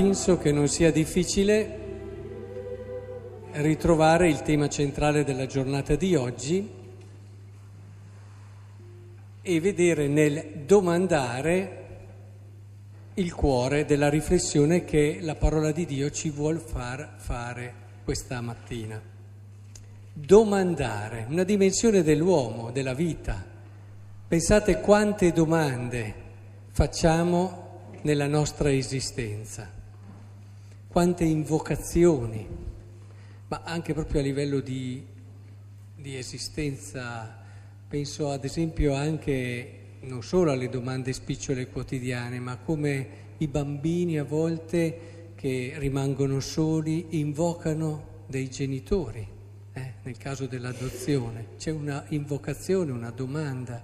penso che non sia difficile ritrovare il tema centrale della giornata di oggi e vedere nel domandare il cuore della riflessione che la parola di Dio ci vuol far fare questa mattina. Domandare, una dimensione dell'uomo, della vita. Pensate quante domande facciamo nella nostra esistenza, quante invocazioni, ma anche proprio a livello di, di esistenza, penso ad esempio anche non solo alle domande spicciole quotidiane, ma come i bambini a volte che rimangono soli invocano dei genitori, eh, nel caso dell'adozione. C'è una invocazione, una domanda,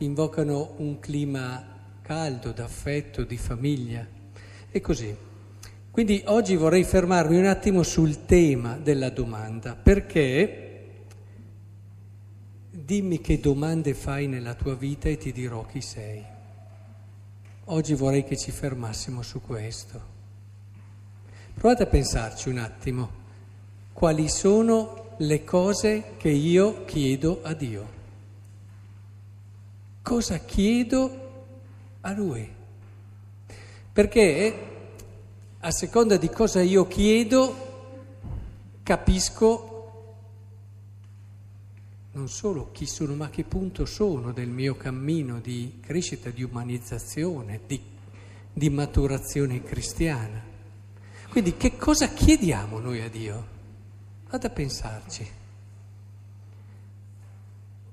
invocano un clima caldo, d'affetto, di famiglia e così. Quindi oggi vorrei fermarmi un attimo sul tema della domanda, perché dimmi che domande fai nella tua vita e ti dirò chi sei. Oggi vorrei che ci fermassimo su questo. Provate a pensarci un attimo, quali sono le cose che io chiedo a Dio? Cosa chiedo a Lui. Perché a seconda di cosa io chiedo, capisco non solo chi sono, ma a che punto sono del mio cammino di crescita, di umanizzazione, di, di maturazione cristiana. Quindi che cosa chiediamo noi a Dio? Vado a pensarci.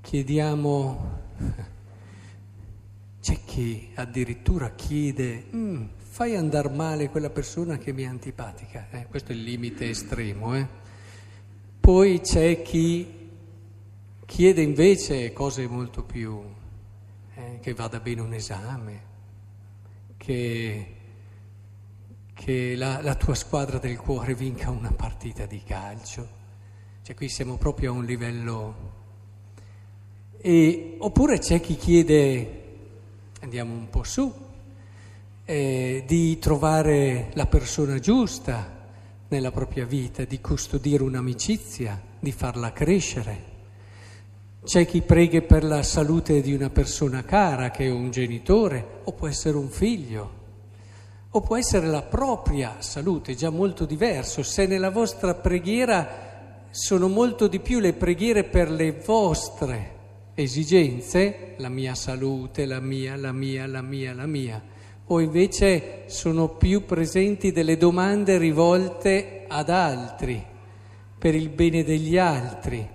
Chiediamo c'è chi addirittura chiede, mm, fai andare male quella persona che mi è antipatica, eh, questo è il limite estremo. Eh. Poi c'è chi chiede invece cose molto più, eh, che vada bene un esame, che, che la, la tua squadra del cuore vinca una partita di calcio. Cioè qui siamo proprio a un livello... E, oppure c'è chi chiede andiamo un po' su, eh, di trovare la persona giusta nella propria vita, di custodire un'amicizia, di farla crescere. C'è chi preghi per la salute di una persona cara, che è un genitore, o può essere un figlio, o può essere la propria salute, già molto diverso. Se nella vostra preghiera sono molto di più le preghiere per le vostre esigenze, la mia salute, la mia, la mia, la mia, la mia, o invece sono più presenti delle domande rivolte ad altri, per il bene degli altri.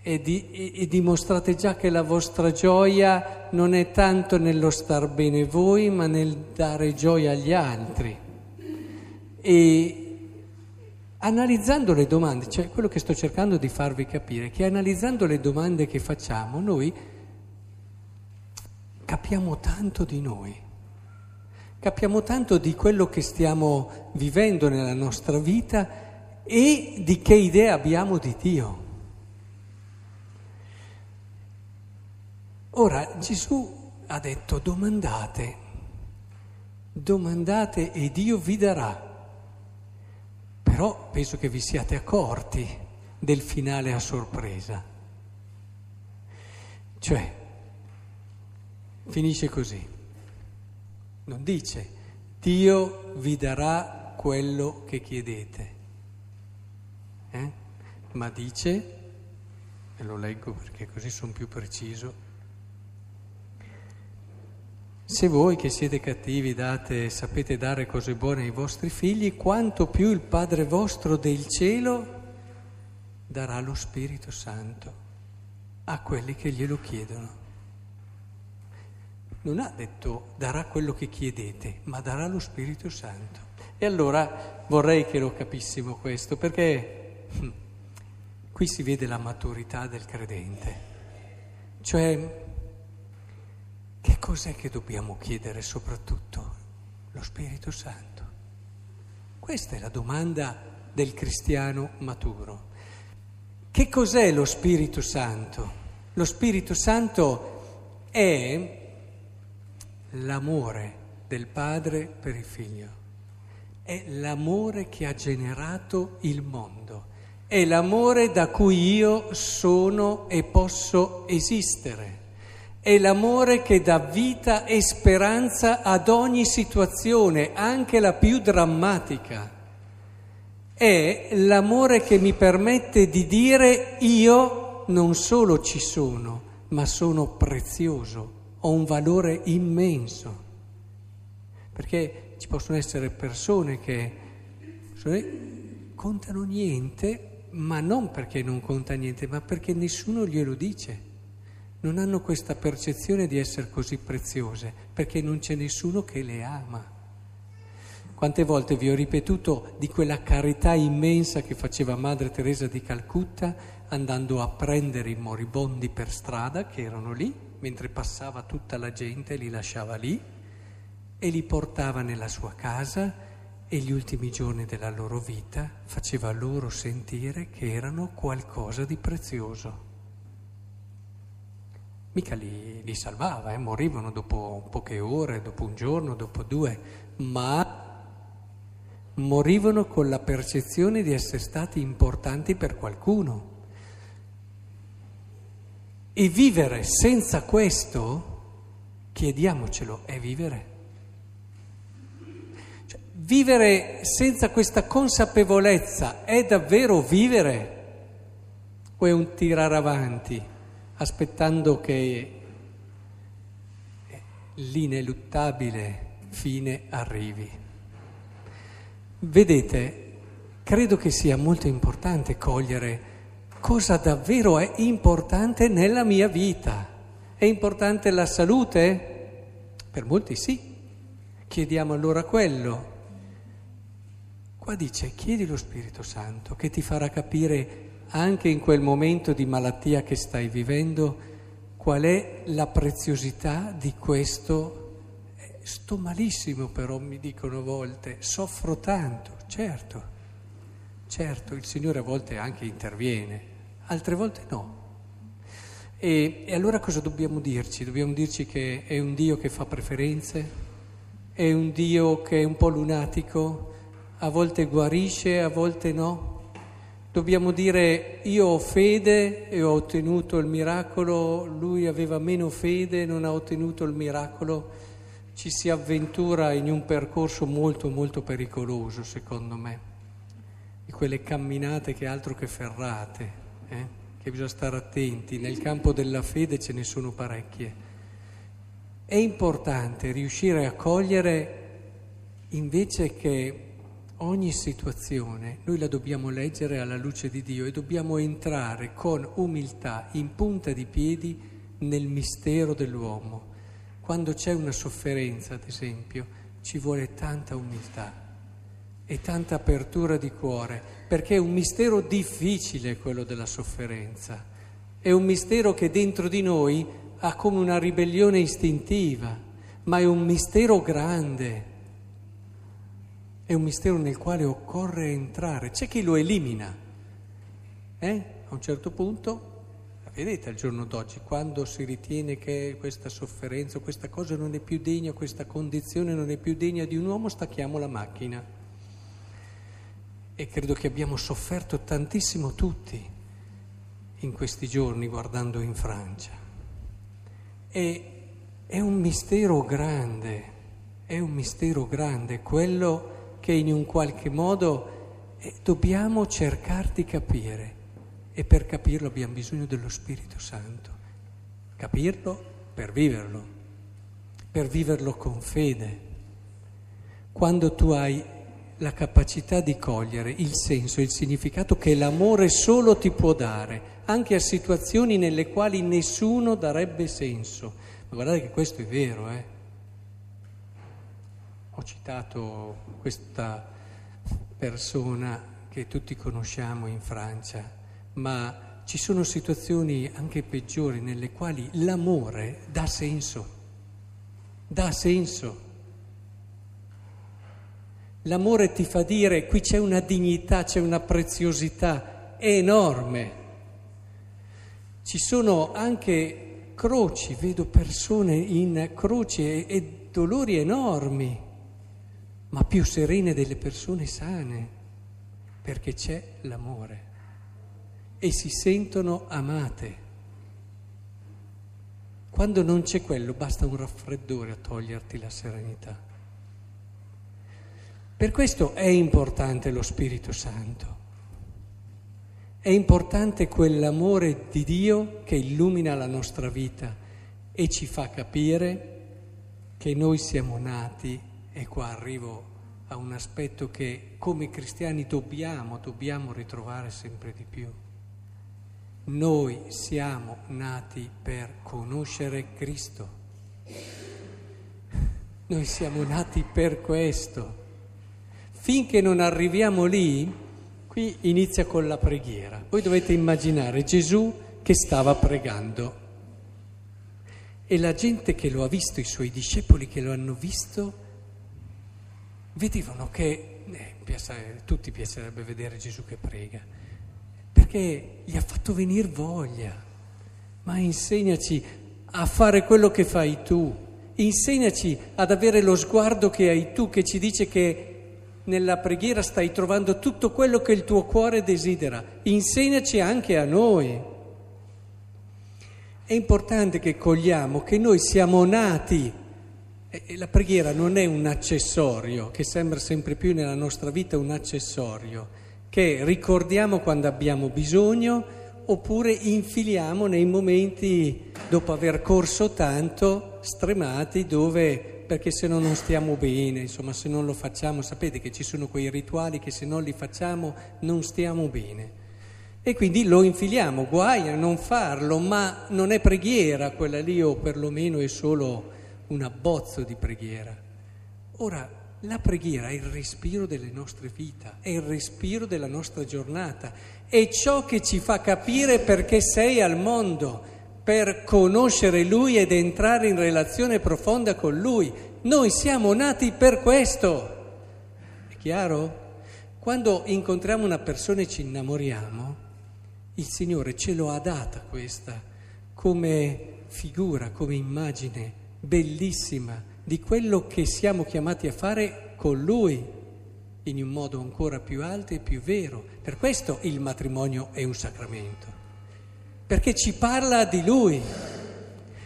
E, di, e, e, dimostrate già che la vostra gioia non è tanto nello star bene voi, ma nel dare gioia agli altri. E Analizzando le domande, cioè quello che sto cercando di farvi capire, è che analizzando le domande che facciamo, noi capiamo tanto di noi, capiamo tanto di quello che stiamo vivendo nella nostra vita e di che idea abbiamo di Dio. Ora Gesù ha detto domandate, domandate e Dio vi darà. Però penso che vi siate accorti del finale a sorpresa. Cioè, finisce così. Non dice, Dio vi darà quello che chiedete, eh? ma dice, e lo leggo perché così sono più preciso, se voi che siete cattivi date, sapete dare cose buone ai vostri figli, quanto più il Padre vostro del cielo darà lo Spirito Santo a quelli che glielo chiedono. Non ha detto darà quello che chiedete, ma darà lo Spirito Santo. E allora vorrei che lo capissimo questo, perché hm, qui si vede la maturità del credente. Cioè che cos'è che dobbiamo chiedere soprattutto? Lo Spirito Santo. Questa è la domanda del cristiano maturo. Che cos'è lo Spirito Santo? Lo Spirito Santo è l'amore del Padre per il Figlio, è l'amore che ha generato il mondo, è l'amore da cui io sono e posso esistere, è l'amore che dà vita e speranza ad ogni situazione, anche la più drammatica. È l'amore che mi permette di dire io non solo ci sono, ma sono prezioso, ho un valore immenso. Perché ci possono essere persone che contano niente, ma non perché non conta niente, ma perché nessuno glielo dice. Non hanno questa percezione di essere così preziose, perché non c'è nessuno che le ama. Quante volte vi ho ripetuto di quella carità immensa che faceva Madre Teresa di Calcutta andando a prendere i moribondi per strada che erano lì, mentre passava tutta la gente li lasciava lì e li portava nella sua casa e gli ultimi giorni della loro vita faceva loro sentire che erano qualcosa di prezioso. Mica li, li salvava, eh? morivano dopo poche ore, dopo un giorno, dopo due, ma morivano con la percezione di essere stati importanti per qualcuno. E vivere senza questo, chiediamocelo, è vivere. Cioè, vivere senza questa consapevolezza è davvero vivere o è un tirare avanti aspettando che l'ineluttabile fine arrivi? Vedete, credo che sia molto importante cogliere cosa davvero è importante nella mia vita. È importante la salute? Per molti sì. Chiediamo allora quello. Qua dice, chiedi lo Spirito Santo che ti farà capire anche in quel momento di malattia che stai vivendo qual è la preziosità di questo. Eh, sto malissimo però, mi dicono a volte, soffro tanto, certo. Certo, il Signore a volte anche interviene, altre volte no. E, e, allora cosa dobbiamo dirci? Dobbiamo dirci che è un Dio che fa preferenze, è un Dio che è un po' lunatico, a volte guarisce, a volte no. Dobbiamo dire io ho fede e ho ottenuto il miracolo, lui aveva meno fede e non ha ottenuto il miracolo. Ci si avventura in un percorso molto molto pericoloso, secondo me di quelle camminate che altro che ferrate, eh? che bisogna stare attenti, nel campo della fede ce ne sono parecchie. È importante riuscire a cogliere invece che ogni situazione noi la dobbiamo leggere alla luce di Dio e dobbiamo entrare con umiltà, in punta di piedi, nel mistero dell'uomo. Quando c'è una sofferenza, ad esempio, ci vuole tanta umiltà e tanta apertura di cuore, perché è un mistero difficile quello della sofferenza, è un mistero che dentro di noi ha come una ribellione istintiva, ma è un mistero grande, è un mistero nel quale occorre entrare, c'è chi lo elimina, eh? a un certo punto Vedete al giorno d'oggi, quando si ritiene che questa sofferenza, questa cosa non è più degna, questa condizione non è più degna di un uomo, stacchiamo la macchina e credo che abbiamo sofferto tantissimo tutti in questi giorni guardando in Francia. E è un mistero grande, è un mistero grande quello che in un qualche modo eh, dobbiamo cercare di capire e per capirlo abbiamo bisogno dello Spirito Santo. Capirlo per viverlo, per viverlo con fede. Quando tu hai la capacità di cogliere il senso il significato che l'amore solo ti può dare, anche a situazioni nelle quali nessuno darebbe senso. Ma guardate che questo è vero, eh? Ho citato questa persona che tutti conosciamo in Francia, ma ci sono situazioni anche peggiori nelle quali l'amore dà senso, dà senso. L'amore ti fa dire qui c'è una dignità, c'è una preziosità enorme. Ci sono anche croci, vedo persone in croci e, e dolori enormi. ma più serene delle persone sane, perché c'è l'amore e si sentono amate. Quando non c'è quello basta un raffreddore a toglierti la serenità. Per questo è importante lo Spirito Santo. È importante quell'amore di Dio che illumina la nostra vita e ci fa capire che noi siamo nati, e qua arrivo a un aspetto che come cristiani dobbiamo, dobbiamo ritrovare sempre di più. Noi siamo nati per conoscere Cristo. Noi siamo nati per questo. Finché non arriviamo lì, qui inizia con la preghiera. Voi dovete immaginare Gesù che stava pregando e la gente che lo ha visto, i suoi discepoli che lo hanno visto, vedevano che eh, tutti piacerebbe vedere Gesù che prega, perché gli ha fatto venire voglia. Ma insegnaci a fare quello che fai tu, insegnaci ad avere lo sguardo che hai tu, che ci dice che nella preghiera stai trovando tutto quello che il tuo cuore desidera. Insegnaci anche a noi. È importante che cogliamo che noi siamo nati e la preghiera non è un accessorio che sembra sempre più nella nostra vita un accessorio che ricordiamo quando abbiamo bisogno oppure infiliamo nei momenti dopo aver corso tanto stremati dove perché se no non stiamo bene, insomma se non lo facciamo, sapete che ci sono quei rituali che se non li facciamo non stiamo bene. E quindi lo infiliamo, guai a non farlo, ma non è preghiera quella lì o perlomeno è solo un abbozzo di preghiera. Ora, la preghiera è il respiro delle nostre vite, è il respiro della nostra giornata, è ciò che ci fa capire perché sei al mondo per conoscere Lui ed entrare in relazione profonda con Lui. Noi siamo nati per questo. È chiaro? Quando incontriamo una persona e ci innamoriamo, il Signore ce lo ha data questa come figura, come immagine bellissima di quello che siamo chiamati a fare con Lui in un modo ancora più alto e più vero. Per questo il matrimonio è un sacramento perché ci parla di Lui.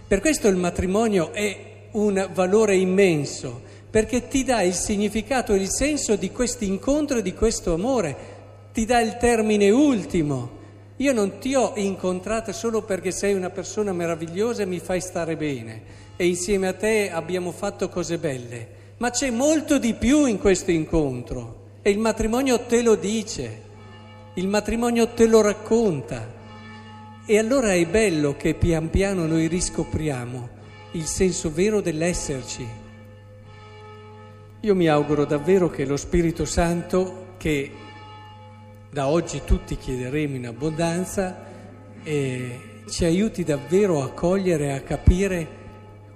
Per questo il matrimonio è un valore immenso, perché ti dà il significato e il senso di questo incontro e di questo amore, ti dà il termine ultimo. Io non ti ho incontrata solo perché sei una persona meravigliosa e mi fai stare bene e insieme a te abbiamo fatto cose belle, ma c'è molto di più in questo incontro e il matrimonio te lo dice, il matrimonio te lo racconta. E allora è bello che pian piano noi riscopriamo il senso vero dell'esserci. Io mi auguro davvero che lo Spirito Santo, che da oggi tutti chiederemo in abbondanza, eh, ci aiuti davvero a cogliere e a capire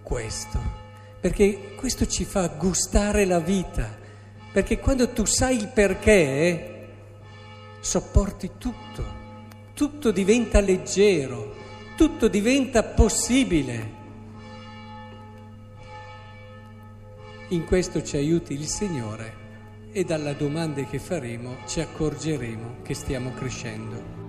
questo, perché questo ci fa gustare la vita, perché quando tu sai il perché, sopporti tutto tutto diventa leggero, tutto diventa possibile. In questo ci aiuti il Signore e dalla domande che faremo ci accorgeremo che stiamo crescendo.